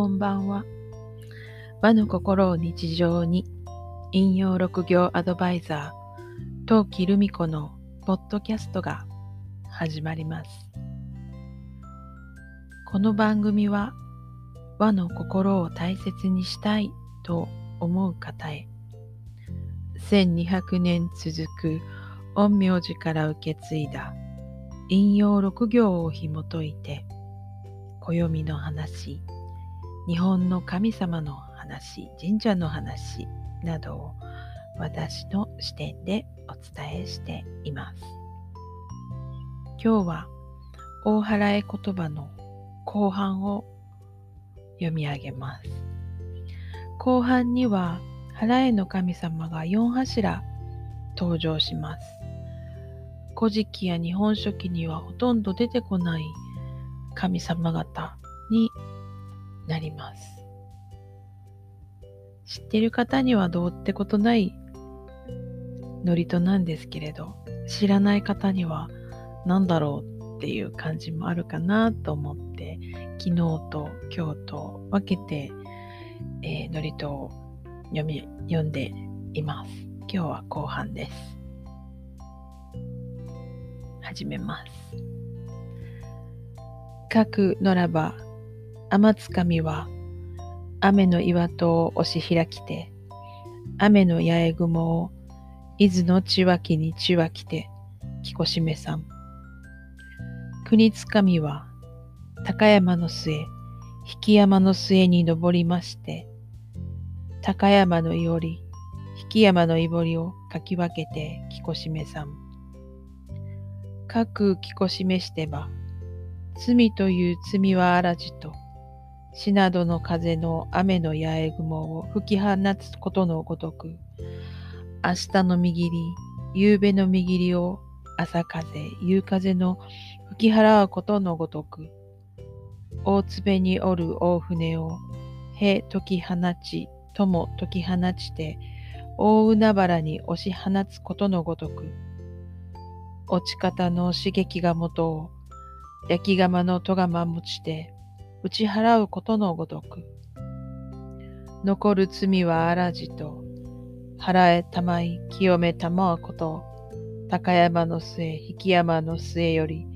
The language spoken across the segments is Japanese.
こんばんは。和の心を日常に引用六行アドバイザー陶器留美子のポッドキャストが始まります。この番組は和の心を大切にしたいと思う方へ1200年続く陰陽師から受け継いだ引用六行を紐解いて暦の話日本の神様の話神社の話などを私の視点でお伝えしています。今日は大払え言葉の後半を読み上げます。後半には払えの神様が4柱登場します。古事記や日本書紀にはほとんど出てこない神様方になります。知ってる方にはどうってことない祝詞なんですけれど、知らない方には何だろうっていう感じもあるかなと思って、昨日と今日と分けて、えー、祝詞を読み、読んでいます。今日は後半です。始めます。書くならば天つかみは雨の岩戸を押し開きて、雨の八重雲を伊豆の千脇に千脇て、きこしめさん。国つかみは高山の末、引山の末に登りまして、高山のいおり、引山のいぼりをかき分けてきこしめさん。各きこしめしてば、罪という罪はあらじと、死などの風の雨の八重雲を吹き放つことのごとく、明日の右り、夕べの右りを朝風、夕風の吹き払うことのごとく、大粒におる大船を、へ解き放ち、とも解き放ちて、大海原に押し放つことのごとく、落ち方の刺激がもとを、焼き釜の戸釜持ちて、打ち払うことのごとく。残る罪はあらじと、払えたまい清めたまうこと、高山の末、引山の末より、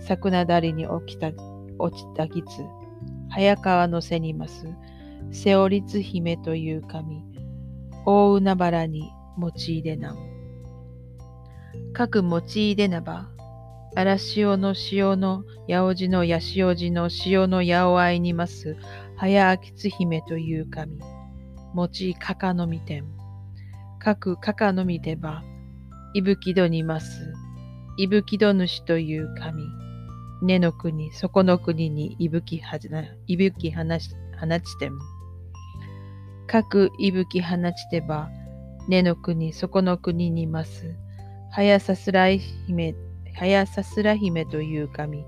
桜なりに起きた、落ちたぎつ、早川の背にます、瀬尾律姫という神、大海原に用いでな。各用いでなば、荒潮の潮の八百字の八潮字の潮の八百合いにます、早秋津姫という神。持ちかかのみ天。各かかのみてば、いぶきどにます、いぶきど主という神。根の国、底の国にいぶきはじな、いぶき放ち、てん。各いぶき放ちてば、根の国、底の国にます、早さすらい姫早さすら姫という神、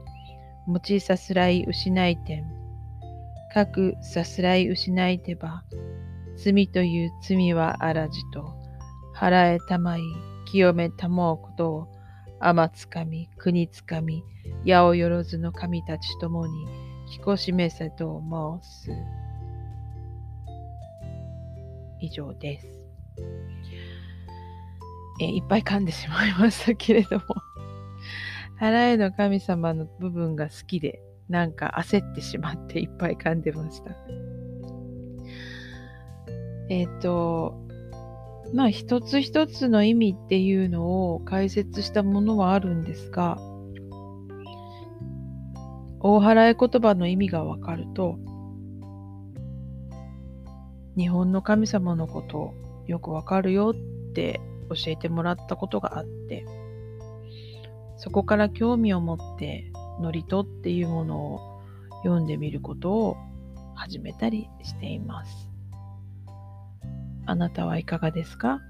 持ちさすらい失いてん。各さすらい失いてば、罪という罪はあらじと、払えたまい、清めたもうことを、天つかみ、国つかみ、八百万の神たちともに、聞こしめせと申す。以上です。えいっぱい噛んでしまいましたけれども払えの神様の部分が好きで、なんか焦ってしまっていっぱい噛んでました。えっ、ー、と、まあ一つ一つの意味っていうのを解説したものはあるんですが、大払い言葉の意味がわかると、日本の神様のことよくわかるよって教えてもらったことがあって、そこから興味を持って祝詞っていうものを読んでみることを始めたりしています。あなたはいかがですか？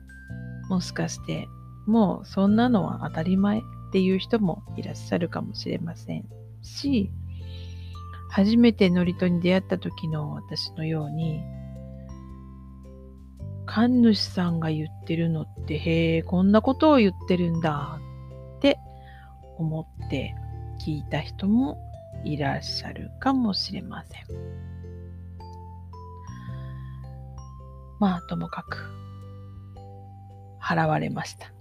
もしかしてもうそんなのは当たり前っていう人もいらっしゃるかもしれませんし初めて祝詞に出会った時の私のように神主さんが言ってるのってへえこんなことを言ってるんだ思って聞いた人もいらっしゃるかもしれません。まあ、ともかく、払われました。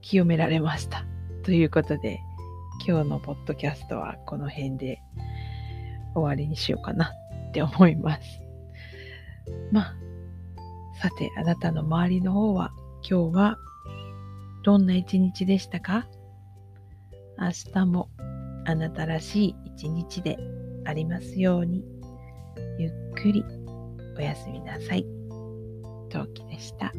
清められました。ということで、今日のポッドキャストはこの辺で終わりにしようかなって思います。まあ、さて、あなたの周りの方は今日はどんな一日でしたか？明日もあなたらしい一日でありますように、ゆっくりおやすみなさい。陶器でした。